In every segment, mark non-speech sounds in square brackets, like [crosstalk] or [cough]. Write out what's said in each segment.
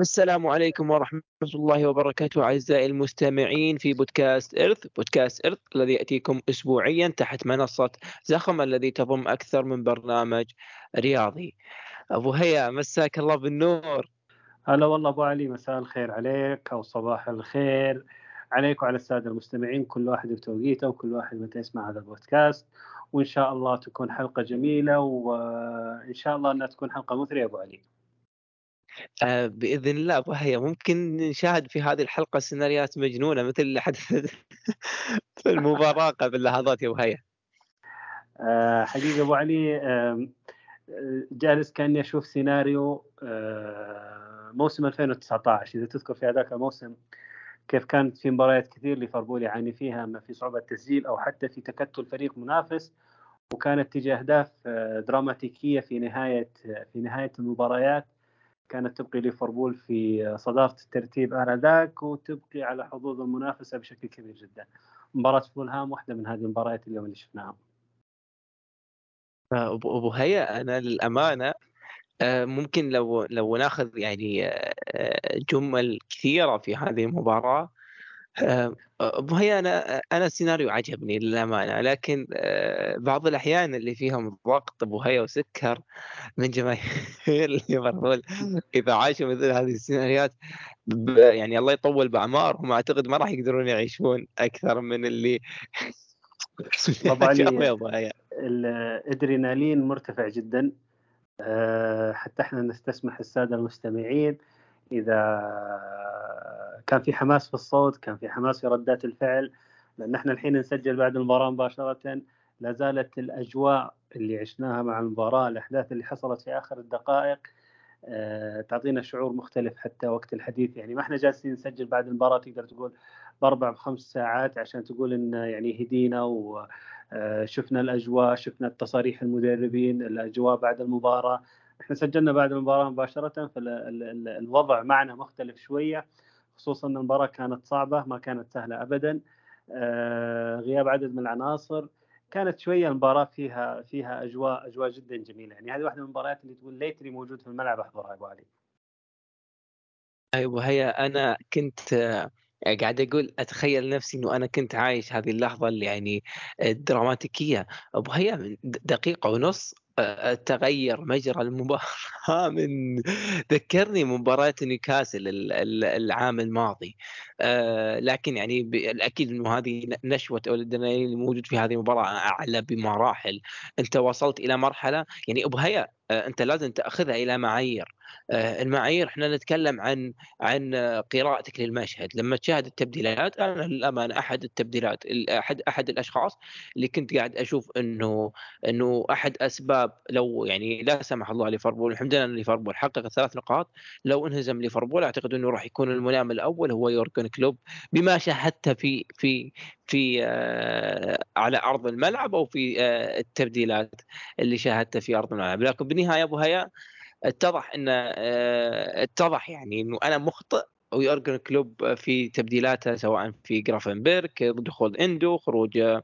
السلام عليكم ورحمة الله وبركاته أعزائي المستمعين في بودكاست إرث. بودكاست إرث الذي يأتيكم أسبوعيا تحت منصة زخم الذي تضم أكثر من برنامج رياضي. أبو هيا مساك الله بالنور. هلا والله أبو علي مساء الخير عليك أو صباح الخير عليك وعلى السادة المستمعين كل واحد بتوقيته وكل واحد متى يسمع هذا البودكاست. وإن شاء الله تكون حلقة جميلة وإن شاء الله أنها تكون حلقة مثرية أبو علي. آه، بإذن الله أبو هيا ممكن نشاهد في هذه الحلقة سيناريوهات مجنونة مثل اللي حدثت [laughs] في المباراة قبل لحظات يا أبو هيا. آه، حقيقة أبو علي آه، جالس كأني أشوف سيناريو موسم 2019 إذا تذكر في هذاك الموسم كيف كانت في مباريات كثير ليفربول يعاني فيها أما في صعوبة تسجيل أو حتى في تكتل فريق منافس وكانت تجي أهداف دراماتيكية في نهاية في نهاية المباريات. كانت تبقي ليفربول في صدارة الترتيب آنذاك وتبقي على حظوظ المنافسة بشكل كبير جدا. مباراة فولهام واحدة من هذه المباريات اليوم اللي شفناها. أبو هيا أنا للأمانة آه، ممكن لو لو ناخذ يعني آه، جمل كثيرة في هذه المباراة أبو هي أنا أنا السيناريو عجبني للأمانة لكن آه، بعض الأحيان اللي فيهم ضغط أبو هيا وسكر من جماهير [laughs] ليفربول إذا عاشوا مثل هذه السيناريوهات يعني الله يطول بأعمارهم أعتقد ما راح يقدرون يعيشون أكثر من اللي [laughs] طبعا [laughs] الأدرينالين مرتفع جدا آه، حتى إحنا نستسمح السادة المستمعين إذا كان في حماس في الصوت كان في حماس في ردات الفعل لأن إحنا الحين نسجل بعد المباراة مباشرة. لا زالت الأجواء اللي عشناها مع المباراة الأحداث اللي حصلت في آخر الدقائق أه تعطينا شعور مختلف حتى وقت الحديث. يعني ما إحنا جالسين نسجل بعد المباراة تقدر تقول بأربع بخمس ساعات عشان تقول إن يعني هدينا وشفنا آه، الأجواء شفنا التصاريح المدربين الأجواء بعد المباراة. إحنا سجلنا بعد المباراة مباشرة فالوضع معنا مختلف شوية. خصوصا إن المباراة كانت صعبة ما كانت سهلة ابدا. آه، غياب عدد من العناصر. كانت شوية المباراة فيها فيها أجواء أجواء جدا جميلة. يعني هذه واحدة من المباريات اللي تقول ليتني موجود في الملعب أحضرها أبو علي. أيوه هي أنا كنت آه، قاعد أقول أتخيل نفسي إنه أنا كنت عايش هذه اللحظة اللي يعني الدراماتيكيه أبو هيا دقيقة ونص. تغير مجرى المباراة. [laughs] من ذكرني مباراة نيوكاسل العام الماضي. لكن يعني الأكيد أنه هذه نشوة الادرينالين اللي موجود في هذه المباراة أعلى بمراحل. أنت وصلت إلى مرحلة يعني أبو آه، أنت لازم تأخذها إلى معايير. آه، المعايير إحنا نتكلم عن عن قراءتك للمشهد. لما تشاهد التبديلات أنا للأمانة أحد التبديلات أحد أحد الأشخاص اللي كنت قاعد أشوف إنه إنه أحد أسباب لو يعني لا سمح الله ليفربول الحمد لله ليفربول حقق ثلاث نقاط لو انهزم ليفربول أعتقد إنه راح يكون الملام الأول هو يورجن كلوب بما شاهدته في في في آه على أرض الملعب أو في التبديلات اللي شاهدتها في أرض الملعب. لكن بالنهاية أبو هيا اتضح إن آه، اتضح يعني إنه أنا مخطئ ويورجن كلوب في تبديلاته سواء في جرافنبرغ دخول إندو خروج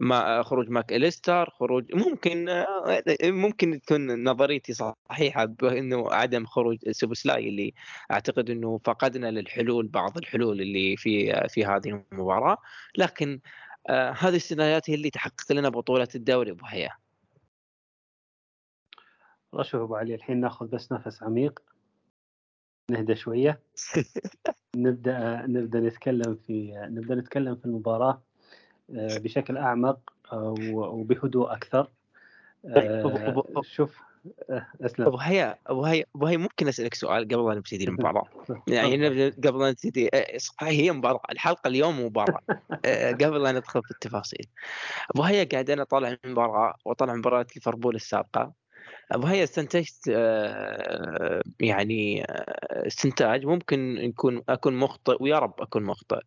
ما خروج ماك إليستر خروج ممكن آه، ممكن تكون نظريتي صحيحة بإنه عدم خروج سوبوسلاي اللي أعتقد إنه فقدنا للحلول بعض الحلول اللي في في هذه المباراة. لكن آه هذه السيناريوهات هي اللي تحقق لنا بطولة الدوري أبو حياه شوف أبو علي الحين ناخذ بس نفس عميق نهدى شوية. [laughs] نبدأ نبدأ نتكلم في نبدأ نتكلم في المباراة آه، بشكل أعمق آه، وبهدوء أكثر. آه، شوف أسلم. أبو هيا أبو هيا أبو هيا ممكن أسألك سؤال قبل لا نبتدي [laughs] المباراة؟ يعني قبل لا نبتدي هي مباراة الحلقة اليوم مباراة [laughs] قبل لا ندخل في التفاصيل. أبو هيا قاعد أنا طالع المباراة وطالع مباراة ليفربول السابقة. أبو هيا استنتجت آه، يعني آه، استنتاج. ممكن يكون أكون مخطئ ويا رب أكون مخطئ.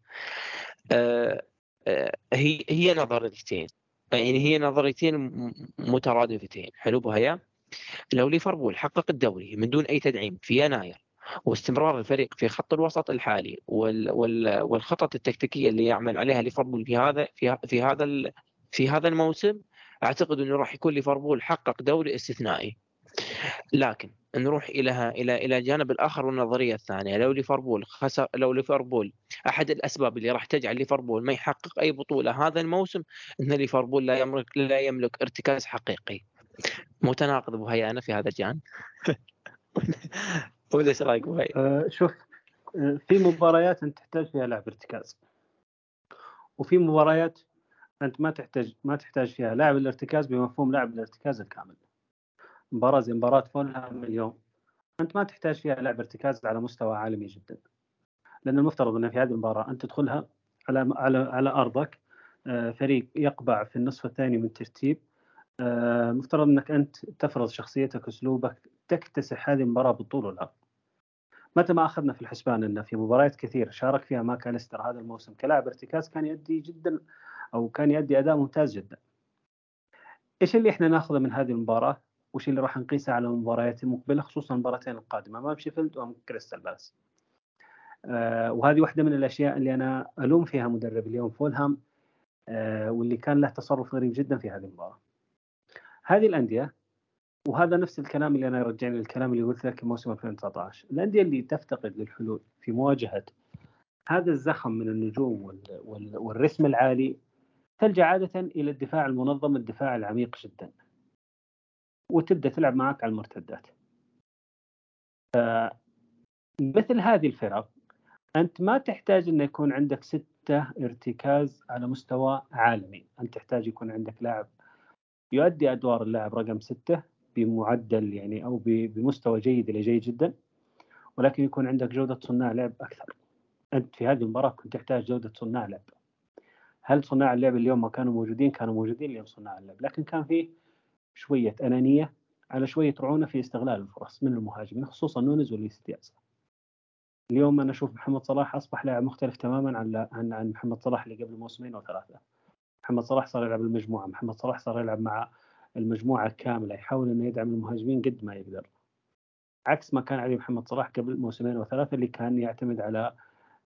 آه، هي هي نظريتين. يعني هي نظريتين مترادفتين. حلو أبو هيا؟ لو ليفربول حقق الدوري من دون أي تدعيم في يناير واستمرار الفريق في خط الوسط الحالي وال وال والخطط التكتيكية اللي يعمل عليها ليفربول في هذا في هذا في هذا الموسم أعتقد إنه راح يكون ليفربول حقق دوري استثنائي لكن نروح إلى إلى إلى الجانب الآخر والنظرية الثانية، لو ليفربول خسر لو ليفربول أحد الأسباب اللي راح تجعل ليفربول ما يحقق أي بطولة هذا الموسم إن ليفربول لا يملك لا يملك ارتكاز حقيقي. متناقض أبو هيا أنا في هذا الجانب [laughs] ولا إيش رأيك أبو هيا؟ أه شوف أه، في مباريات أنت تحتاج فيها لاعب ارتكاز وفي مباريات أنت ما تحتاج ما تحتاج فيها لاعب الارتكاز بمفهوم لاعب الارتكاز الكامل. مباراة زي مباراة فولهام اليوم أنت ما تحتاج فيها لاعب ارتكاز على مستوى عالمي جدا. لأن المفترض ان في هذه المباراة أنت تدخلها على على على أرضك أه، فريق يقبع في النصف الثاني من ترتيب. آه، مفترض إنك أنت تفرض شخصيتك أسلوبك تكتسح هذه المباراة بالطول والعرض متى ما أخذنا في الحسبان إنه في مباريات كثير شارك فيها ماكاليستر هذا الموسم كلاعب ارتكاز كان يؤدي جدا أو كان يؤدي أداء ممتاز جدا. إيش اللي إحنا نأخذه من هذه المباراة؟ وش اللي راح نقيسه على المباريات المقبلة خصوصا المباراتين القادمة امام شيفيلد وامام كريستال بالاس. آه وهذه واحدة من الأشياء اللي أنا ألوم فيها مدرب اليوم فولهام آه واللي كان له تصرف غريب جدا في هذه المباراة. هذه الأندية وهذا نفس الكلام اللي أنا يرجعني للكلام اللي قلت لك موسم 2019 الأندية اللي تفتقد للحلول في مواجهة هذا الزخم من النجوم وال... وال... والرسم العالي تلجأ عادة إلى الدفاع المنظم الدفاع العميق جدا وتبدأ تلعب معك على المرتدات مثل هذه الفرق أنت ما تحتاج إنه يكون عندك ستة ارتكاز على مستوى عالمي أنت تحتاج يكون عندك لاعب يؤدي أدوار اللاعب رقم ستة بمعدل يعني أو بمستوى جيد إلى جيد جدا ولكن يكون عندك جودة صناع لعب أكثر. أنت في هذه المباراة كنت تحتاج جودة صناع لعب. هل صناع اللعب اليوم ما كانوا موجودين؟ كانوا موجودين اليوم صناع اللعب، لكن كان في شوية أنانية على شوية رعونة في استغلال الفرص من المهاجمين خصوصا نونز وليس دياز. اليوم أنا أشوف محمد صلاح أصبح لاعب مختلف تماما عن عن محمد صلاح اللي قبل موسمين أو ثلاثة. محمد صلاح صار يلعب المجموعة، محمد صلاح صار يلعب مع المجموعة كاملة يحاول إنه يدعم المهاجمين قد ما يقدر. عكس ما كان عليه محمد صلاح قبل موسمين أو ثلاثة اللي كان يعتمد على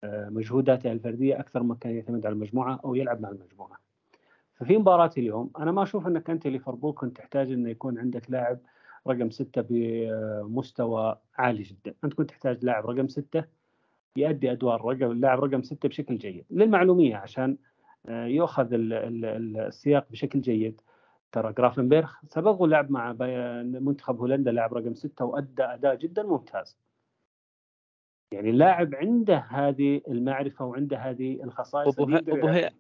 مجهوداته الفردية أكثر ما كان يعتمد على المجموعة أو يلعب مع المجموعة. ففي مباراة اليوم أنا ما أشوف أنك أنت ليفربول كنت تحتاج إنه يكون عندك لاعب رقم ستة بمستوى عالي جدا، أنت كنت تحتاج لاعب رقم ستة يؤدي أدوار رقم اللاعب رقم ستة بشكل جيد، للمعلومية عشان آه، يؤخذ السياق بشكل جيد. ترى جرافنبرغ سبق ولعب مع منتخب هولندا لاعب رقم ستة وأدى أداء جدا ممتاز. يعني اللاعب عنده هذه المعرفة وعنده هذه الخصائص أبو, أبو هي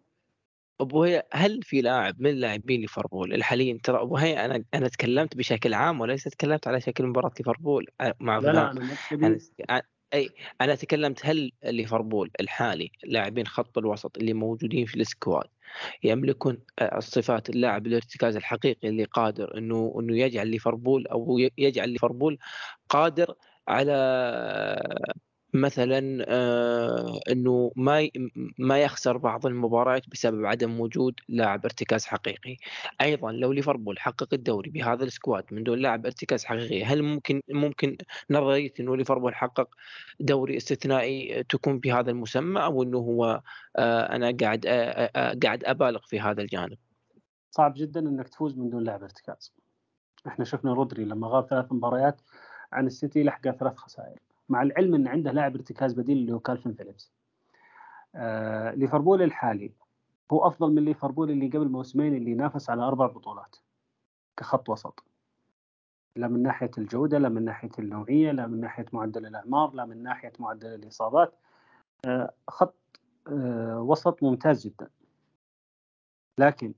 أبو هي هل في لاعب من لاعبين ليفربول الحاليين؟ ترى أبو هي أنا أنا تكلمت بشكل عام وليس تكلمت على شكل مباراة ليفربول مع لا لا أنا أنا أي أنا تكلمت هل ليفربول الحالي لاعبين خط الوسط اللي موجودين في السكواد يملكون الصفات اللاعب الارتكاز الحقيقي اللي قادر إنه إنه يجعل ليفربول أو يجعل ليفربول قادر على مثلا آه إنه ما ما يخسر بعض المباريات بسبب عدم وجود لاعب ارتكاز حقيقي. أيضا لو ليفربول حقق الدوري بهذا ال squad من دون لاعب ارتكاز حقيقي هل ممكن ممكن نظرية إنه ليفربول حقق دوري استثنائي تكون بهذا المسمى أو إنه هو آه أنا قاعد آه آه قاعد أبالغ في هذا الجانب؟ صعب جدا إنك تفوز من دون لاعب ارتكاز. إحنا شفنا رودري لما غاب ثلاث مباريات عن السيتي لحق ثلاث خسائر. مع العلم إن عنده لاعب ارتكاز بديل اللي هو كالفن فيليبس. آه ليفربول الحالي هو أفضل من ليفربول اللي قبل موسمين اللي نافس على أربع بطولات كخط وسط. لا من ناحية الجودة لا من ناحية النوعية لا من ناحية معدل الأعمار لا من ناحية معدل الإصابات. آه خط آه وسط ممتاز جدا. لكن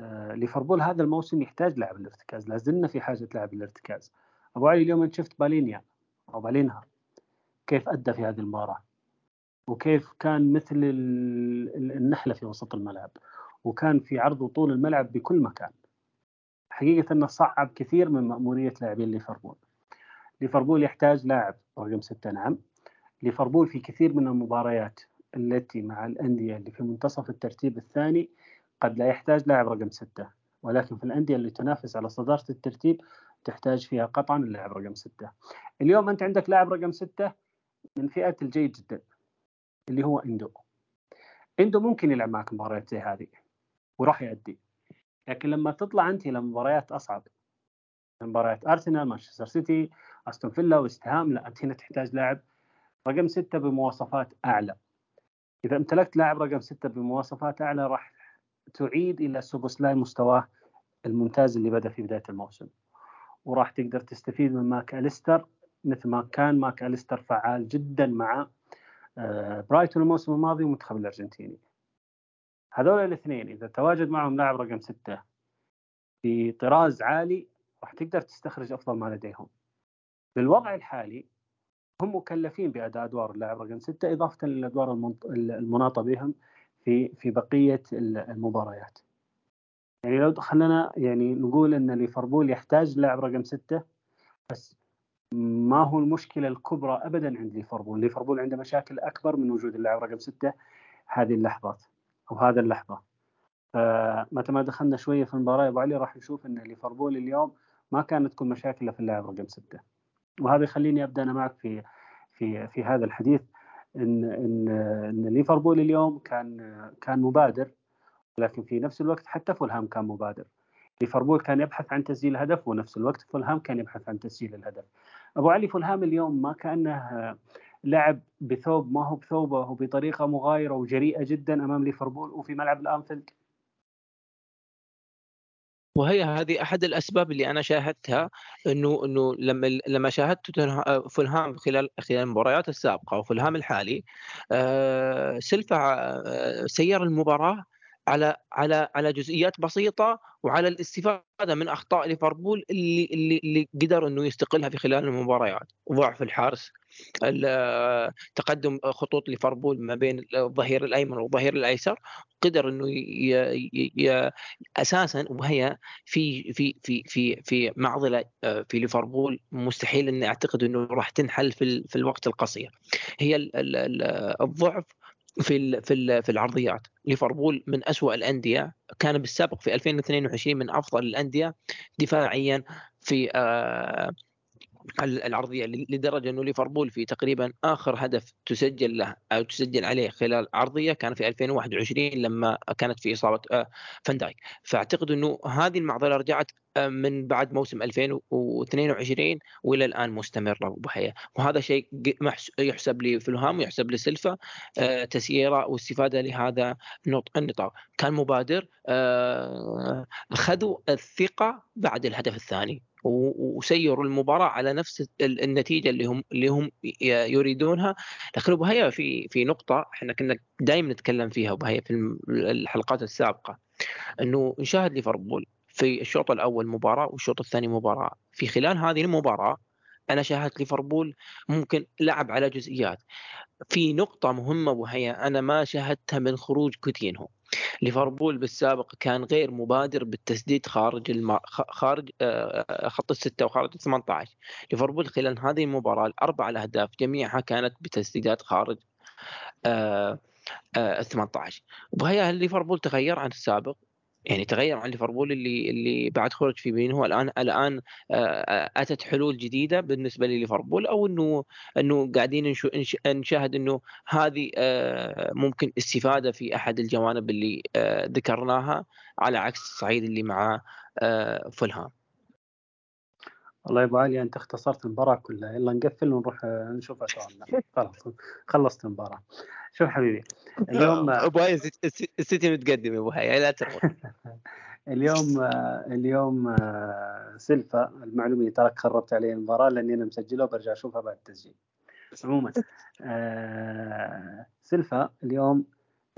آه ليفربول هذا الموسم يحتاج لاعب الارتكاز لازلنا في حاجة لاعب الارتكاز أبو علي اليوم أنت شفت بالينيا. أو بالينها كيف أدى في هذه المباراة؟ وكيف كان مثل النحلة في وسط الملعب؟ وكان في عرض وطول الملعب بكل مكان. حقيقة أنه صعب كثير من مأمورية لاعبين ليفربول. ليفربول يحتاج لاعب رقم ستة نعم. ليفربول في كثير من المباريات التي مع الأندية اللي في منتصف الترتيب الثاني قد لا يحتاج لاعب رقم ستة. ولكن في الأندية اللي تنافس على صدارة الترتيب تحتاج فيها قطعا اللاعب رقم ستة. اليوم أنت عندك لاعب رقم ستة من فئة الجيد جدا اللي هو إندو. إندو ممكن يلعب معك مباريات زي هذه وراح يأدي لكن لما تطلع أنت إلى مباريات أصعب مباريات أرسنال مانشستر سيتي أستون فيلا وست هام لا أنت هنا تحتاج لاعب رقم ستة بمواصفات أعلى. إذا امتلكت لاعب رقم ستة بمواصفات أعلى راح تعيد إلى سوبوسلاي مستواه الممتاز اللي بدأ في بداية الموسم. وراح تقدر تستفيد من ماك أليستر مثل ما كان ماك أليستر فعال جدا مع آه، برايتون الموسم الماضي والمنتخب الأرجنتيني هذول الاثنين إذا تواجد معهم لاعب رقم ستة في طراز عالي راح تقدر تستخرج أفضل ما لديهم بالوضع الحالي هم مكلفين بأداء أدوار اللاعب رقم ستة إضافة للأدوار المناطة بهم في في بقية المباريات. يعني لو خلينا يعني نقول إن ليفربول يحتاج لاعب رقم ستة بس ما هو المشكلة الكبرى ابدا عند ليفربول، ليفربول عنده مشاكل أكبر من وجود اللاعب رقم ستة هذه اللحظات أو هذا اللحظة. فمتى ما دخلنا شوية في المباراة يا أبو علي راح نشوف إن ليفربول اليوم ما كانت تكون مشاكله في اللاعب رقم ستة. وهذا يخليني أبدأ أنا معك في في في هذا الحديث إن إن إن ليفربول اليوم كان كان مبادر لكن في نفس الوقت حتى فولهام كان مبادر. ليفربول كان يبحث عن تسجيل هدف ونفس الوقت فولهام كان يبحث عن تسجيل الهدف. أبو علي فولهام اليوم ما كأنه لعب بثوب ما هو بثوبه وبطريقه مغايرة وجريئة جدا أمام ليفربول وفي ملعب الأنفيلد. وهي هذه أحد الأسباب اللي أنا شاهدتها إنه إنه لما لما شاهدت فولهام خلال خلال المباريات السابقة وفولهام الحالي آه، آه، سير المباراة على على على جزئيات بسيطة وعلى الاستفادة من أخطاء ليفربول اللي اللي اللي قدر إنه يستقلها في خلال المباريات. ضعف الحارس تقدم خطوط ليفربول ما بين الظهير الأيمن والظهير الأيسر قدر إنه ي... ي... أساسا وهي في في في في في معضلة آه، في ليفربول مستحيل إني أعتقد إنه راح تنحل في في الوقت القصير. هي الضعف في في في العرضيات. ليفربول من أسوأ الأندية كان بالسابق في 2022 من أفضل الأندية دفاعيا في آه، العرضية لدرجة إنه ليفربول في تقريبا آخر هدف تسجل له أو تسجل عليه خلال عرضية كان في 2021 لما كانت في إصابة آه، فاندايك فأعتقد إنه هذه المعضلة رجعت آه، من بعد موسم 2022 وإلى الآن مستمره بهي وهذا شيء يحسب لفلهام ويحسب لسلفا آه، تسييرة واستفادة لهذا النطاق. كان مبادر اخذوا الثقة بعد الهدف الثاني. وسيروا المباراة على نفس النتيجة اللي هم اللي هم يريدونها. لكن وبهي في في نقطة إحنا كنا دائما نتكلم فيها وبهي في الحلقات السابقة إنه نشاهد ليفربول في الشوط الأول مباراة والشوط الثاني مباراة. في خلال هذه المباراة أنا شاهدت ليفربول ممكن لعب على جزئيات. في نقطة مهمة وهي أنا ما شاهدتها من خروج كوتينهو. ليفربول بالسابق كان غير مبادر بالتسديد خارج الم... خارج آه، خط الستة وخارج ال 18 ليفربول خلال هذه المباراة الأربع الأهداف جميعها كانت بتسديدات خارج ال 18 وبهي هل ليفربول تغير عن السابق؟ يعني تغير عن ليفربول اللي اللي بعد خروج فيبينهو الآن الآن آه، أتت حلول جديدة بالنسبة لليفربول أو إنه إنه قاعدين نشاهد إنه هذه آه، ممكن استفادة في أحد الجوانب اللي آه، ذكرناها على عكس الصعيد اللي مع فولهام. والله يا ابو علي أنت اختصرت المباراة كلها يلا نقفل ونروح نشوف اسئلتنا خلاص خلصت المباراة شوف حبيبي؟ اليوم أبو هاي السيتي متقدم يا أبو هاي لا تروح. [laughs] اليوم اليوم سيلفا المعلومة تراك خربت علي المباراة لأني أنا مسجله وبرجع أشوفها بعد التسجيل. عموما آه، سيلفا اليوم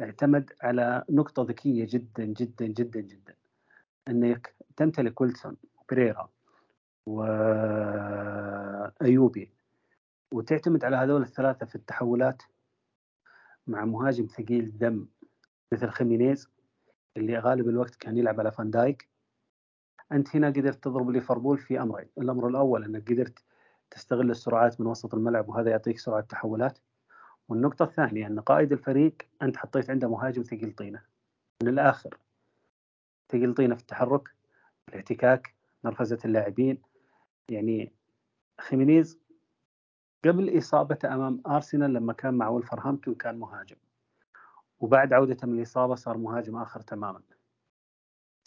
اعتمد على نقطة ذكية جدا جدا جدا جدا. إنك تمتلك ويلسون بيريرا وايوبي وتعتمد على هذول الثلاثة في التحولات مع مهاجم ثقيل الدم مثل خيمينيز اللي غالب الوقت كان يلعب على فان دايك. أنت هنا قدرت تضرب ليفربول في أمرين. الأمر الأول أنك قدرت تستغل السرعات من وسط الملعب وهذا يعطيك سرعة تحولات. والنقطة الثانية أن قائد الفريق أنت حطيت عنده مهاجم ثقيل طينة. من الآخر ثقيل طينة في التحرك الاحتكاك نرفزة اللاعبين. يعني خيمينيز قبل إصابته أمام أرسنال لما كان مع ولفرهامبتون كان مهاجم. وبعد عودته من الإصابة صار مهاجم آخر تماما.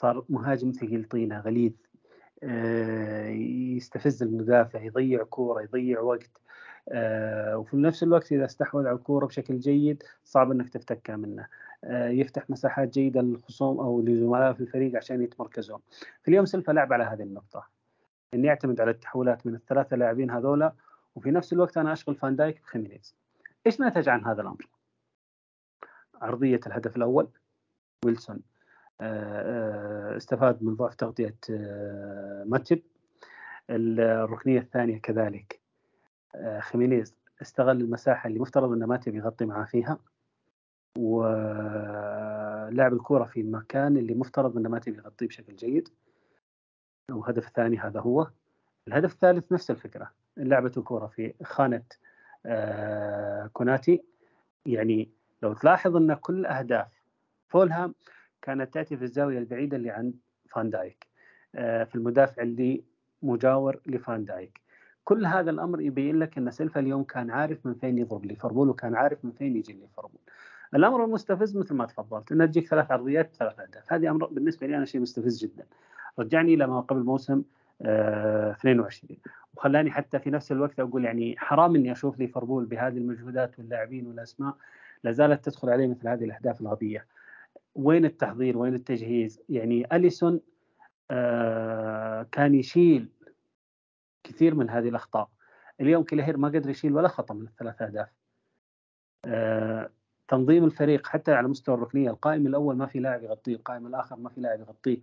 صار مهاجم ثقيل طينة غليظ آه، يستفز المدافع يضيع كورة يضيع وقت آه، وفي نفس الوقت إذا استحوذ على الكورة بشكل جيد صعب إنك تفتكها منه. آه، يفتح مساحات جيدة للخصوم أو لزملاء في الفريق عشان يتمركزون. في اليوم سيلفا لعب على هذه النقطة. إني أعتمد على التحولات من الثلاثة لاعبين هذولا وفي نفس الوقت أنا أشغل فان دايك بخيمينيز. إيش نتج عن هذا الأمر؟ عرضية الهدف الأول ويلسون استفاد من ضعف تغطية ماتب الركنية الثانية كذلك خيمينيز استغل المساحة اللي مفترض أن ماتب يغطي معاه فيها. ولعب الكرة في المكان اللي مفترض أن ماتب يغطيه بشكل جيد. والهدف الثاني هذا هو. الهدف الثالث نفس الفكرة. لعبة الكرة في خانة كوناتي. يعني لو تلاحظ إن كل أهداف فولهام كانت تأتي في الزاوية البعيدة اللي عند فان دايك آه، في المدافع اللي مجاور لفان دايك. كل هذا الأمر يبين لك إن سيلفا اليوم كان عارف من فين يضرب ليفربول وكان عارف من فين يجي ليفربول. الأمر المستفز مثل ما تفضلت إنه تجيك ثلاث عرضيات ثلاث أهداف. هذه أمر بالنسبة لي أنا شيء مستفز جدا. رجعني إلى ما قبل موسم آه 22 وخلاني حتى في نفس الوقت أقول يعني حرام إني أشوف ليفربول بهذه المجهودات واللاعبين والأسماء لا زالت تدخل عليه مثل هذه الأهداف الغبية. وين التحضير؟ وين التجهيز؟ يعني أليسون آه كان يشيل كثير من هذه الأخطاء. اليوم كليهير ما قدر يشيل ولا خطأ من الثلاث أهداف. آه تنظيم الفريق حتى على مستوى الركنية القائم الأول ما في لاعب يغطيه القائم الآخر ما في لاعب يغطيه.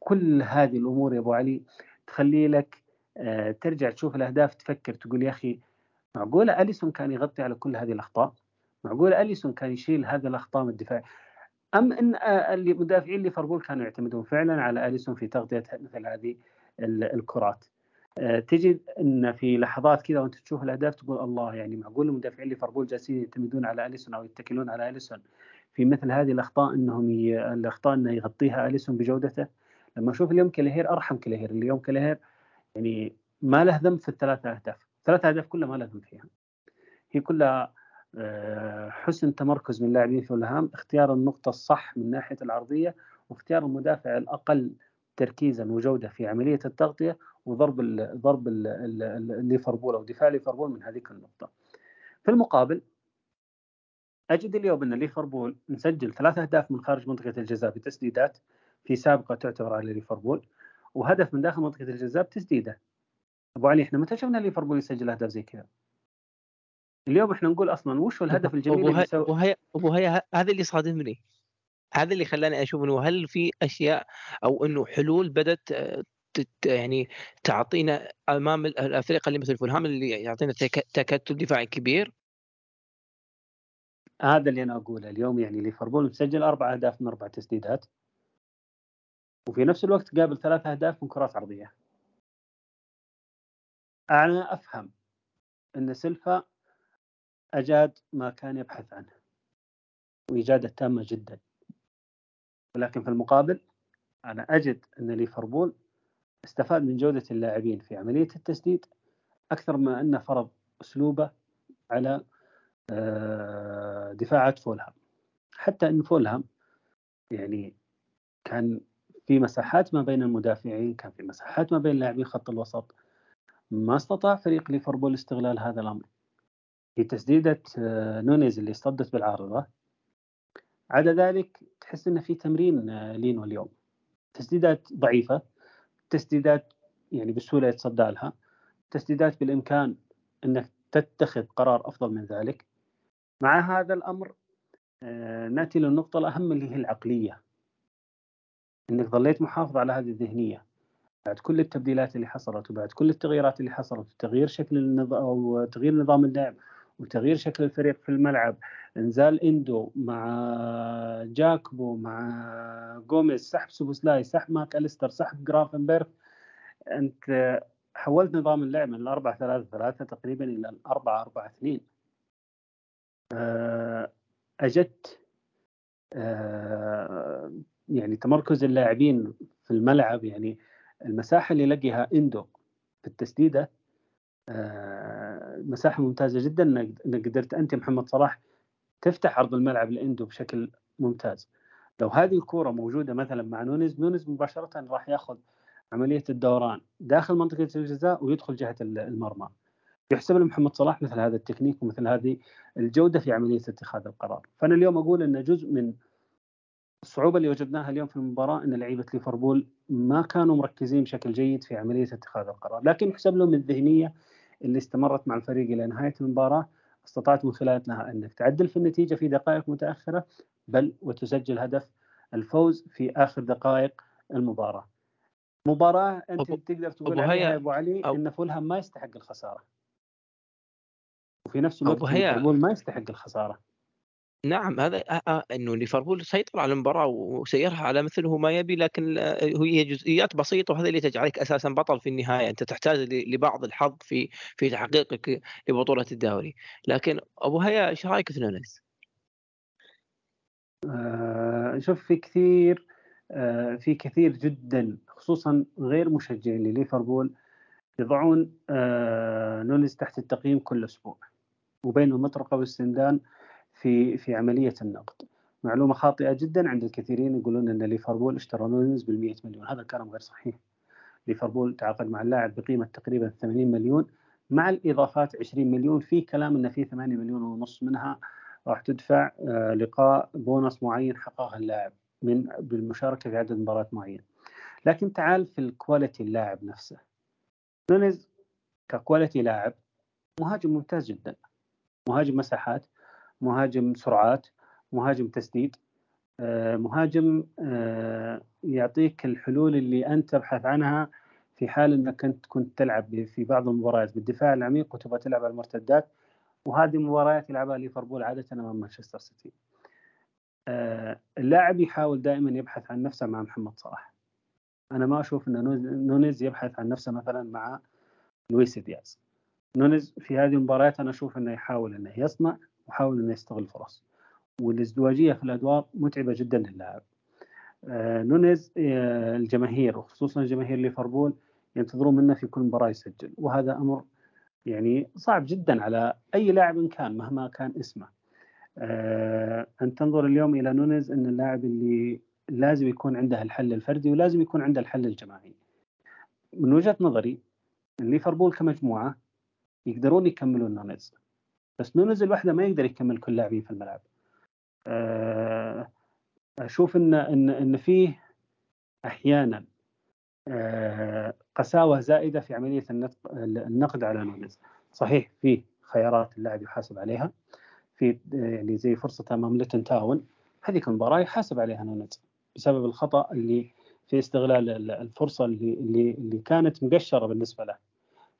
كل هذه الأمور يا أبو علي تخلي لك آه ترجع تشوف الأهداف تفكر تقول يا أخي معقولة أليسون كان يغطي على كل هذه الأخطاء؟ معقولة أليسون كان يشيل هذه الأخطاء من الدفاع؟ أم إن آه، مدافعين ليفربول كانوا يعتمدون فعلا على أليسون في تغطية مثل هذه الكرات. آه، تجد إن في لحظات كذا وأنت تشوف الأهداف تقول الله يعني معقول مدافعين ليفربول جالسين يعتمدون على أليسون أو يتكلون على أليسون في مثل هذه الأخطاء إنهم ي... الأخطاء إنه يغطيها أليسون بجودته؟ لما أشوف اليوم كليهير أرحم كليهير اليوم كليهير يعني ما له ذنب في الثلاثة أهداف الثلاثة أهداف كلها ما له ذنب فيها. هي كلها آه، حسن تمركز من لاعبين فولهام اختيار النقطة الصح من ناحية العرضية واختيار المدافع الأقل تركيزا وجودة في عملية التغطية وضرب ال ضرب ليفربول أو دفاع ليفربول من هذيك النقطة. في المقابل أجد اليوم أن ليفربول مسجل ثلاث أهداف من خارج منطقة الجزاء بتسديدات في سابقة تعتبر على ليفربول وهدف من داخل منطقة الجزاء بتسديدة. أبو علي إحنا متى شفنا ليفربول يسجل أهداف زي كذا؟ اليوم إحنا نقول أصلا وش هو الهدف الجميل اللي بيسوي ابو هي ابو هي هذا اللي صادمني. هذا اللي خلاني أشوف إنه هل في أشياء أو إنه حلول بدأت آه، يعني تعطينا أمام الأفرقة اللي مثل فولهام اللي يعطينا تكتل دفاعي كبير؟ هذا اللي أنا أقوله اليوم يعني ليفربول مسجل أربع أهداف من أربع تسديدات. وفي نفس الوقت قابل ثلاث أهداف من كرات عرضية. أنا أفهم إن سيلفا أجاد ما كان يبحث عنه وإجادة تامة جدا. ولكن في المقابل أنا أجد أن ليفربول استفاد من جودة اللاعبين في عملية التسديد أكثر ما أنه فرض أسلوبه على آه، دفاعات فولهام. حتى أن فولهام يعني كان في مساحات ما بين المدافعين كان في مساحات ما بين لاعبين خط الوسط. ما استطاع فريق ليفربول استغلال هذا الأمر. في تسديدة آه، نونيز اللي صدت بالعارضة عدا ذلك تحس انه في تمرين آه، لينو اليوم. تسديدات ضعيفة تسديدات يعني بسهولة يتصدى لها تسديدات بالإمكان أنك تتخذ قرار أفضل من ذلك. مع هذا الأمر آه، نأتي للنقطة الأهم اللي هي العقلية. أنك ظليت محافظ على هذه الذهنية. بعد كل التبديلات اللي حصلت وبعد كل التغييرات اللي حصلت وتغيير شكل النظام أو تغيير نظام اللعب وتغيير شكل الفريق في الملعب إنزال إندو مع جاكبو مع جوميز سحب سوبوسلاي سحب ماك أليستر سحب جرافنبرغ أنت حولت نظام اللعب من الأربعة ثلاثة ثلاثة تقريبا إلى الأربعة أربعة اثنين. آه، أجدت آه، يعني تمركز اللاعبين في الملعب يعني المساحة اللي لقيها إندو في التسديدة آه، مساحة ممتازة جدا. انك قدرت أنت محمد صلاح تفتح عرض الملعب لإندو بشكل ممتاز. لو هذه الكورة موجودة مثلا مع نونيز نونيز مباشرة راح يأخذ عملية الدوران داخل منطقة الجزاء ويدخل جهة المرمى. يحسب لمحمد صلاح مثل هذا التكنيك ومثل هذه الجودة في عملية اتخاذ القرار. فأنا اليوم أقول إن جزء من الصعوبة اللي وجدناها اليوم في المباراة أن لعيبة ليفربول ما كانوا مركزين بشكل جيد في عملية اتخاذ القرار، لكن يحسب لهم الذهنية اللي استمرت مع الفريق إلى نهاية المباراة استطعت من خلالها أنك تعدل في النتيجة في دقائق متأخرة بل وتسجل هدف الفوز في آخر دقائق المباراة. مباراة أنت تقدر تقول عليها يا أبو علي أو أن فولهام ما يستحق الخسارة. وفي نفس الوقت ليفربول ما يستحق الخسارة. نعم هذا إنه ليفربول سيطر على المباراة وسيرها على مثله ما يبي لكن هي جزئيات بسيطة وهذا اللي تجعلك أساسا بطل في النهاية أنت تحتاج لبعض الحظ في في تحقيقك لبطولة الدوري لكن أبو هيا إيش رأيك في نونيز؟ آه شوف في كثير آه في كثير جدا خصوصا غير مشجعين لليفربول يضعون آه نونيز تحت التقييم كل أسبوع وبين المطرقه والسندان في في عملية النقد. معلومة خاطئة جدا عند الكثيرين يقولون أن ليفربول اشترى نونيز بال 100 مليون. هذا الكلام غير صحيح. ليفربول تعاقد مع اللاعب بقيمة تقريبا 80 مليون. مع الإضافات 20 مليون في كلام أن في 8 مليون ونص منها راح تدفع آه، لقاء بونص معين حققه اللاعب من بالمشاركة في عدد مباريات معين لكن تعال في ال quality اللاعب نفسه. نونيز ك quality لاعب مهاجم ممتاز جدا. مهاجم مساحات مهاجم سرعات مهاجم تسديد آه، مهاجم آه، يعطيك الحلول اللي أنت تبحث عنها في حال إنك كنت كنت تلعب في بعض المباريات بالدفاع العميق وتبغى تلعب على المرتدات وهذه مباريات يلعبها ليفربول عادة أمام مانشستر سيتي. آه، اللاعب يحاول دائما يبحث عن نفسه مع محمد صلاح. أنا ما أشوف إن نونيز يبحث عن نفسه مثلا مع لويس دياز. نونيز في هذه المباريات أنا أشوف إنه يحاول إنه يصنع وحاول إنه يستغل الفرص والازدواجية في الأدوار متعبة جدا للاعب. آه نونيز آه الجماهير وخصوصا جماهير ليفربول ينتظرون منه في كل مباراة يسجل. وهذا أمر يعني صعب جدا على أي لاعب كان مهما كان اسمه. آه أن تنظر اليوم إلى نونيز إن اللاعب اللي لازم يكون عنده الحل الفردي ولازم يكون عنده الحل الجماعي. من وجهة نظري ليفربول كمجموعة يقدرون يكملون نونيز. بس نونز لوحده ما يقدر يكمل كل لاعبين في الملعب. آه، أشوف إن إن إن فيه أحيانا آه، قساوة زائدة في عملية النقد على نونز صحيح فيه خيارات اللاعب يحاسب عليها. في يعني زي فرصة أمام لوتن تاون. هذيك المباراة يحاسب عليها نونز بسبب الخطأ اللي في استغلال الفرصة اللي اللي اللي كانت مقشرة بالنسبة له.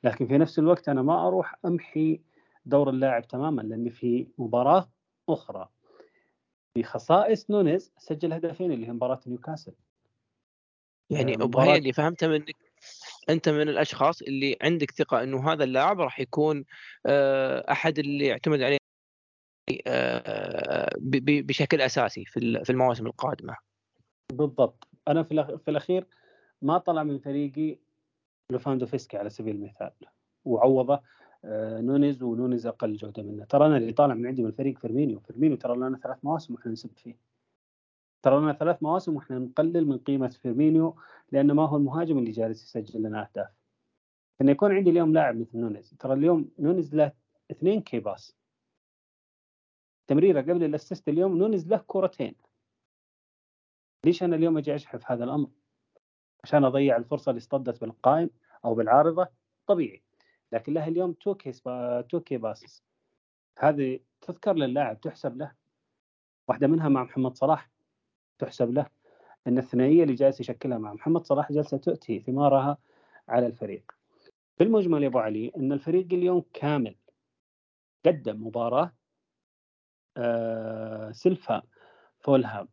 لكن في نفس الوقت أنا ما أروح أمحي دور اللاعب تماما لأن في مباراة أخرى. بخصائص نونيز سجل هدفين اللي هي مباراة نيوكاسل. يعني آه، ابو هي اللي فهمته منك أنت من الأشخاص اللي عندك ثقة إنه هذا اللاعب راح يكون آه، أحد اللي يعتمد عليه آه، بشكل أساسي في المواسم القادمة. بالضبط. أنا في الأخير ما طلع من فريقي لوفاندوفسكي على سبيل المثال وعوضه نونيز ونونيز أقل جودة منه. ترى أنا اللي طالع من عندي من الفريق فيرمينيو. فيرمينيو ترى لنا ثلاث مواسم وإحنا نسب فيه. ترى لنا ثلاث مواسم وإحنا نقلل من قيمة فيرمينيو لأنه ما هو المهاجم اللي جالس يسجل لنا أهداف. ان يكون عندي اليوم لاعب مثل نونيز. ترى اليوم نونيز له اثنين key pass. تمريرة قبل ال assist اليوم نونيز له كورتين. ليش أنا اليوم أجي أجحف هذا الأمر؟ عشان أضيع الفرصة اللي اصطدمت بالقائم أو بالعارضة؟ طبيعي. لكن له اليوم two keys two key passes هذه تذكر للاعب تحسب له واحدة منها مع محمد صلاح تحسب له إن الثنائية اللي جالس يشكلها مع محمد صلاح جالسة تؤتي ثمارها على الفريق. في المجمل يا أبو علي إن الفريق اليوم كامل قدم مباراة آه سلفا فولهام.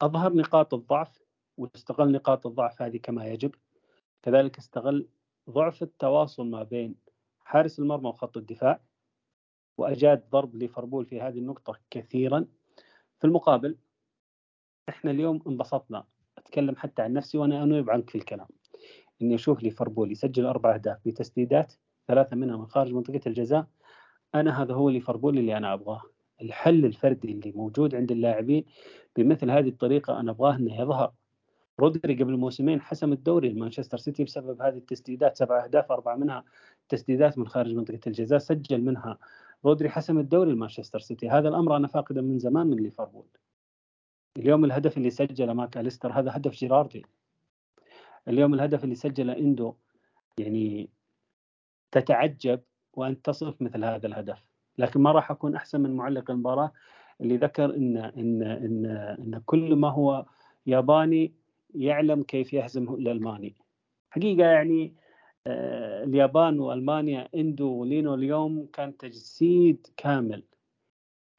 أظهر نقاط الضعف واستغل نقاط الضعف هذه كما يجب. كذلك استغل ضعف التواصل ما بين حارس المرمى وخط الدفاع وأجاد ضرب ليفربول في هذه النقطة كثيرا. في المقابل إحنا اليوم انبسطنا. أتكلم حتى عن نفسي وأنا أنوب عنك في الكلام. إني أشوف ليفربول يسجل أربع أهداف بتسديدات ثلاثة منها من خارج منطقة الجزاء. أنا هذا هو ليفربول اللي أنا أبغاه. الحل الفردي اللي موجود عند اللاعبين بمثل هذه الطريقة أنا أبغاه إنه يظهر. رودري قبل موسمين حسم الدوري لمانشستر سيتي بسبب هذه التسديدات سبع أهداف أربعة منها تسديدات من خارج منطقة الجزاء سجل منها رودري حسم الدوري لمانشستر سيتي. هذا الأمر أنا فاقده من زمان من ليفربول. اليوم الهدف اللي سجله ماك أليستر هذا هدف جيراردي. اليوم الهدف اللي سجله إندو يعني تتعجب وانت تصف مثل هذا الهدف. لكن ما راح أكون أحسن من معلق المباراة اللي ذكر ان ان ان إن كل ما هو ياباني يعلم كيف يهزم الألماني. حقيقة يعني آه، اليابان وألمانيا إندو ولينو اليوم كان تجسيد كامل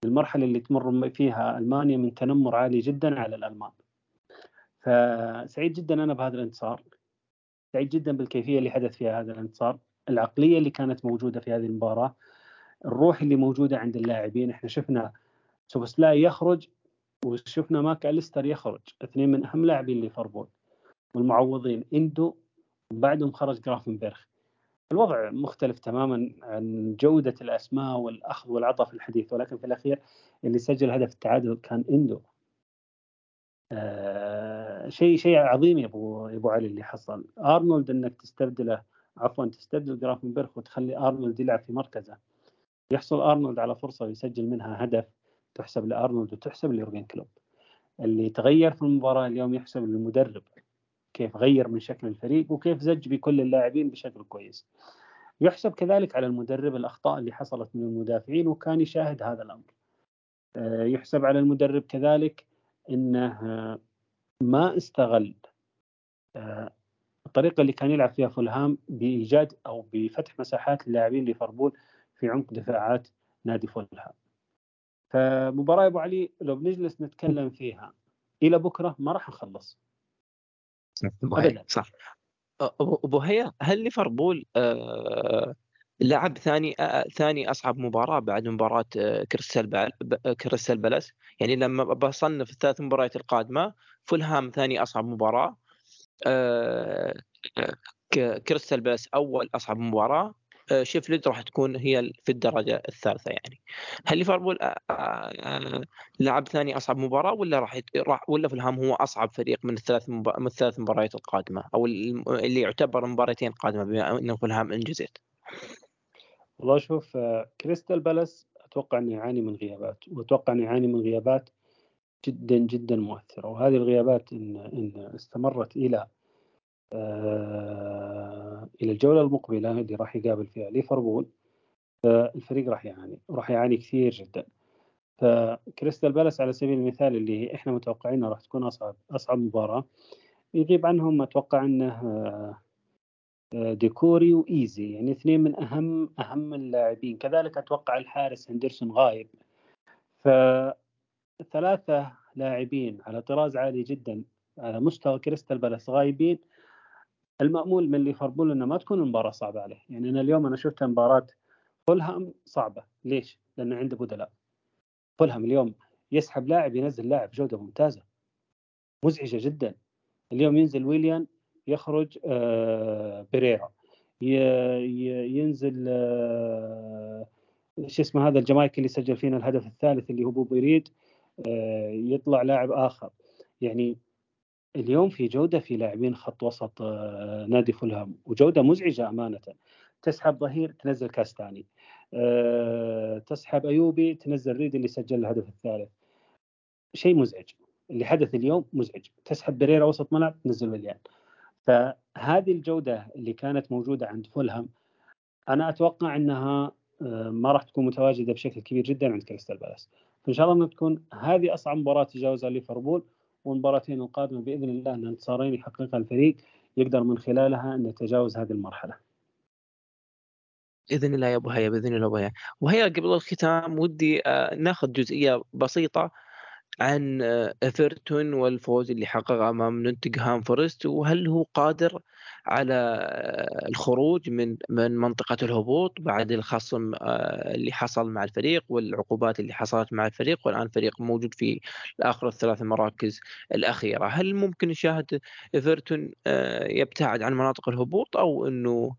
للمرحلة اللي تمر فيها ألمانيا من تنمر عالي جدا على الألمان. فسعيد جدا أنا بهذا الانتصار. سعيد جدا بالكيفية اللي حدث فيها هذا الانتصار. العقلية اللي كانت موجودة في هذه المباراة. الروح اللي موجودة عند اللاعبين. إحنا شفنا سوبسلاي يخرج وشفنا ماك اليستر يخرج اثنين من أهم لاعبين ليفربول والمعوضين إندو وبعدهم خرج جرافنبرغ الوضع مختلف تماما عن جودة الأسماء والأخذ والعطاء في الحديث ولكن في الأخير اللي سجل هدف التعادل كان إندو. آه شيء شيء عظيم يا أبو يا أبو علي اللي حصل. أرنولد إنك تستبدله عفوا تستبدل جرافنبرغ وتخلي أرنولد يلعب في مركزه. يحصل أرنولد على فرصة ويسجل منها هدف تحسب لأرنولد وتحسب ليورجن كلوب. اللي تغير في المباراة اليوم يحسب للمدرب كيف غير من شكل الفريق وكيف زج بكل اللاعبين بشكل كويس. يحسب كذلك على المدرب الأخطاء اللي حصلت من المدافعين وكان يشاهد هذا الأمر. آه، يحسب على المدرب كذلك إنه ما استغل آه، الطريقة اللي كان يلعب فيها فولهام بإيجاد أو بفتح مساحات للاعبين ليفربول في عمق دفاعات نادي فولهام. فمباراة أبو علي لو بنجلس نتكلم فيها إلى بكرة ما راح نخلص. ابدا. صح. أبو هيا هل ليفربول آه لعب ثاني آه ثاني أصعب مباراة بعد مباراة آه كريستال كريستال بالاس؟ يعني لما بصنف الثلاث مباريات القادمة فولهام ثاني أصعب مباراة كريستال بالاس أول أصعب مباراة شيفلد راح تكون هي في الدرجة الثالثة يعني. هل ليفربول آه، آه، لعب ثاني أصعب مباراة ولا راح راح ولا فلهام هو أصعب فريق من الثلاث من الثلاث مباريات القادمة أو اللي يعتبر مباراتين قادمة بما انه فلهام أنجزت؟ والله شوف كريستال بالاس أتوقع إنه يعاني من غيابات وأتوقع إنه يعاني من غيابات جدا جدا مؤثرة. وهذه الغيابات ان إن استمرت إلى آه، إلى الجولة المقبلة اللي راح يقابل فيها ليفربول. فالفريق راح يعاني وراح يعاني كثير جدا. فكريستال بالاس على سبيل المثال اللي إحنا متوقعينها راح تكون أصعب أصعب مباراة يغيب عنهم أتوقع إنه آه، ديكوري وإيزي. يعني اثنين من أهم أهم اللاعبين. كذلك أتوقع الحارس هندرسون غايب. فثلاثة لاعبين على طراز عالي جدا على مستوى كريستال بالاس غايبين. المأمول من ليفربول إنه ما تكون المباراه صعبة عليه. يعني أنا اليوم أنا شفت مباراة فولهام صعبة. ليش؟ لأنه عنده بدلاء. فولهام اليوم يسحب لاعب ينزل لاعب جودة ممتازة. مزعجة جدا. اليوم ينزل ويليان يخرج آه بيريرا. ينزل آه شو اسمه هذا الجمايكي اللي سجل فينا الهدف الثالث اللي هو بوبي ريد آه يطلع لاعب آخر. يعني اليوم في جودة في لاعبين خط وسط آه، نادي فولهام وجودة مزعجة أمانة. تسحب ظهير تنزل كاستاني آه، تسحب أيوبي تنزل ريد اللي سجل الهدف الثالث. شيء مزعج. اللي حدث اليوم مزعج. تسحب بيريرا وسط ملعب تنزل ويليان. فهذه الجودة اللي كانت موجودة عند فولهام أنا أتوقع إنها آه، ما راح تكون متواجدة بشكل كبير جدا عند كريستال بالاس. فإن شاء الله إنها تكون هذه أصعب مباراة تجاوزها ليفربول. والمباراتين القادمة بإذن الله أن انتصارين يحققها الفريق يقدر من خلالها أن يتجاوز هذه المرحلة. بإذن الله يا أبو هيا بإذن الله أبو هيا. وهيا قبل الختام ودي آه، ناخذ جزئية بسيطة عن آه، ايفرتون والفوز اللي حققه أمام نوتنغهام فورست وهل هو قادر على آه، الخروج من من منطقة الهبوط بعد الخصم آه، اللي حصل مع الفريق والعقوبات اللي حصلت مع الفريق؟ والآن الفريق موجود في اخر الثلاث مراكز الأخيرة. هل ممكن نشاهد ايفرتون يبتعد عن مناطق الهبوط أو إنه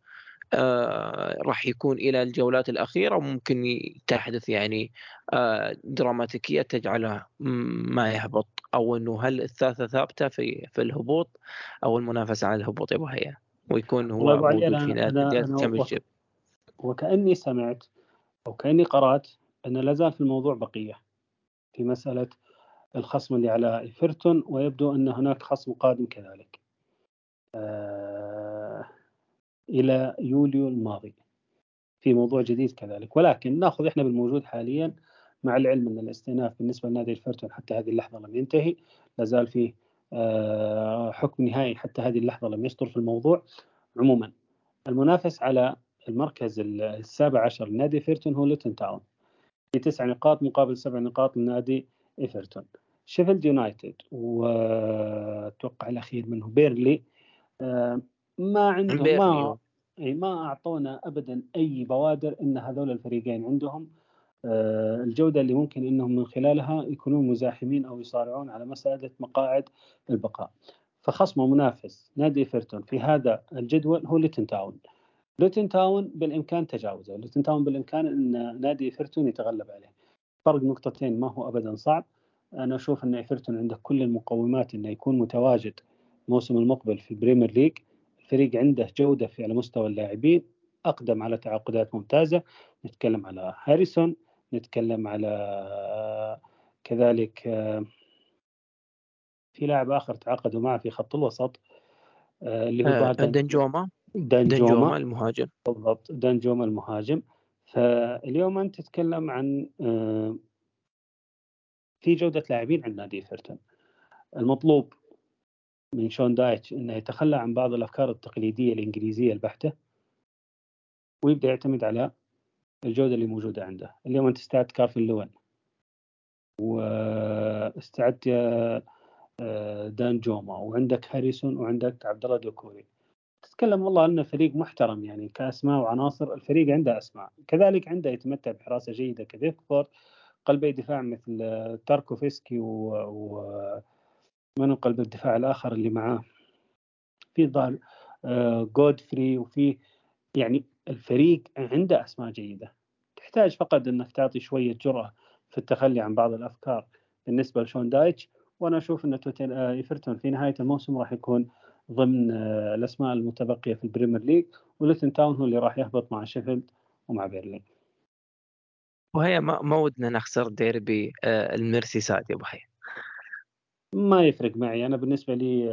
راح يكون إلى الجولات الأخيرة وممكن ي تحدث يعني آآ دراماتيكية تجعله ما يهبط، أو إنه هل الثالثة ثابتة في في الهبوط أو المنافسة على الهبوط أبو هيا، ويكون هو موجود في نهاية وكأني سمعت أو كأني قرأت أن لا زال في الموضوع بقية في مسألة الخصم اللي على إيفرتون ويبدو أن هناك خصم قادم كذلك. آه، إلى يوليو الماضي. في موضوع جديد كذلك. ولكن نأخذ إحنا بالموجود حاليا مع العلم أن الاستئناف بالنسبة لنادي إيفرتون حتى هذه اللحظة لم ينتهي. لا زال فيه آه، حكم نهائي حتى هذه اللحظة لم يصدر في الموضوع. عموما المنافس على المركز السابع عشر لنادي إيفرتون هو لوتن تاون. بتسع نقاط مقابل سبع نقاط لنادي إيفرتون. شيفيلد يونايتد وأتوقع الأخير منه بيرنلي آه، ما عندهم ما إي ما أعطونا ابدا أي بوادر إن هذول الفريقين عندهم آه، الجودة اللي ممكن إنهم من خلالها يكونون مزاحمين أو يصارعون على مساله مقاعد البقاء. فخصم ومنافس نادي إيفرتون في هذا الجدول هو لوتن تاون. لوتن تاون بالإمكان تجاوزه، لوتن تاون بالإمكان إن نادي إيفرتون يتغلب عليه. فرق نقطتين ما هو ابدا صعب. أنا أشوف إن إيفرتون عنده كل المقومات إنه يكون متواجد الموسم المقبل في البريمير ليج. الفريق عنده جودة في على مستوى اللاعبين، أقدم على تعاقدات ممتازة، نتكلم على هاريسون، نتكلم على كذلك في لاعب آخر تعاقدوا معه في خط الوسط آه، اللي هو آه دنجوما دنجوما المهاجم. بالضبط دنجوما المهاجم. فاليوم أنت تتكلم عن آه، في جودة لاعبين عند نادي إيفرتون المطلوب من شون دايش إنه يتخلى عن بعض الأفكار التقليدية الإنجليزية البحتة ويبدأ يعتمد على الجودة اللي موجودة عنده اليوم أنت استعدت كالفرت لوين واستعدت آه، دانجوما وعندك هاريسون وعندك عبد الله دوكوري تتكلم والله إنه فريق محترم يعني كأسماء وعناصر الفريق عنده أسماء كذلك عنده يتمتع بحراسة جيدة كبيكفورد قلبي دفاع مثل تاركوفسكي و, و... من قلب الدفاع الآخر اللي معاه. في ظهر آه، جودفري وفي يعني الفريق عنده أسماء جيدة. تحتاج فقط إنك تعطي شوية جرأة في التخلي عن بعض الأفكار. بالنسبة لشون دايتش وأنا أشوف إن توتن آه، إيفرتون في نهاية الموسم راح يكون ضمن آه، الأسماء المتبقية في البريمير ليج ولوتن تاون هو اللي راح يهبط مع شيفيلد ومع بيرنلي. وهي ما, ما ودنا نخسر ديربي الميرسي سايد يا أبو حي. ما يفرق معي أنا بالنسبة لي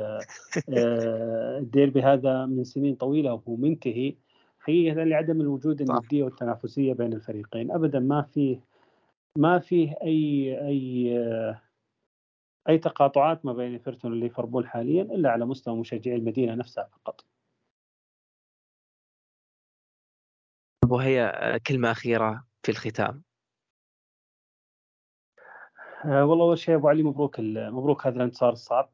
الديربي هذا من سنين طويلة وهو منتهي حقيقة لعدم الوجود الندية والتنافسية بين الفريقين ابدا ما فيه ما فيه أي أي أي تقاطعات ما بين إيفرتون وليفربول حاليا إلا على مستوى مشجعي المدينة نفسها فقط. وهي كلمة أخيرة في الختام. أه والله أول شيء أبو علي مبروك مبروك هذا الانتصار الصعب.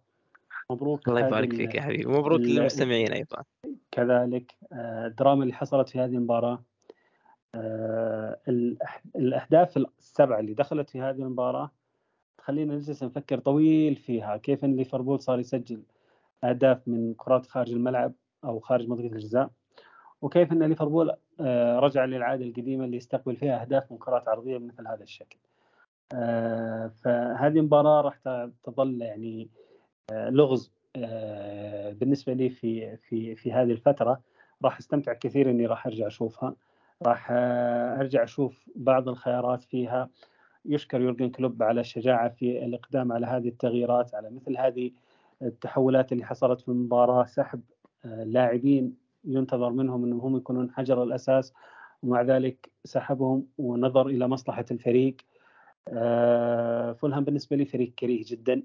مبروك الله يبارك فيك يا حبيبي مبروك للمستمعين أيضا. كذلك آه، الدراما اللي حصلت في هذه المباراة آه، الأهداف السبعة اللي دخلت في هذه المباراة خلينا نجلس نفكر طويل فيها كيف إن ليفربول صار يسجل أهداف من كرات خارج الملعب أو خارج منطقة الجزاء وكيف إن ليفربول آه، رجع للعادة القديمة اللي يستقبل فيها أهداف من كرات عرضية بمثل هذا الشكل. آه، فهذه المباراه راح تظل يعني آه، لغز بالنسبة لي في في في هذه الفترة. راح أستمتع كثير إني راح أرجع أشوفها. راح أرجع أشوف بعض الخيارات فيها. يشكر يورجن كلوب على الشجاعة في الإقدام على هذه التغييرات على مثل هذه التحولات اللي حصلت في المباراة. سحب آه، لاعبين ينتظر منهم أنهم هم يكونون حجر الأساس. ومع ذلك سحبهم ونظر إلى مصلحة الفريق. آه، فولهام بالنسبة لي فريق كريه جدا.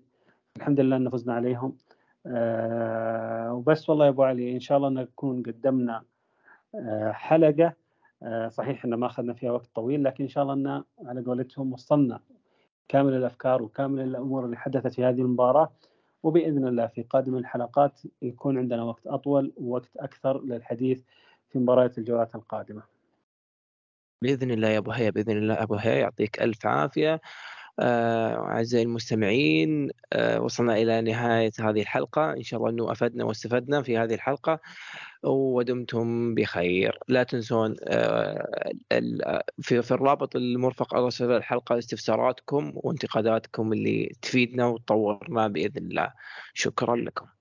الحمد لله أن فزنا عليهم. آه، وبس والله يا أبو علي إن شاء الله نكون قدمنا حلقة. آه، صحيح ان ما أخذنا فيها وقت طويل لكن إن شاء الله ان على قولتهم وصلنا كامل الأفكار وكامل الأمور اللي حدثت في هذه المباراة. وبإذن الله في قادم الحلقات يكون عندنا وقت أطول ووقت أكثر للحديث في مباريات الجولات القادمة. بإذن الله يا أبو هيا، بإذن الله أبو هيا يعطيك ألف عافية. آآ أعزائي المستمعين آه وصلنا إلى نهاية هذه الحلقة، إن شاء الله أنه أفدنا واستفدنا في هذه الحلقة ودمتم بخير. لا تنسون آه، ال في في الرابط المرفق أرسل الحلقة استفساراتكم وانتقاداتكم اللي تفيدنا وتطورنا بإذن الله. شكرًا لكم.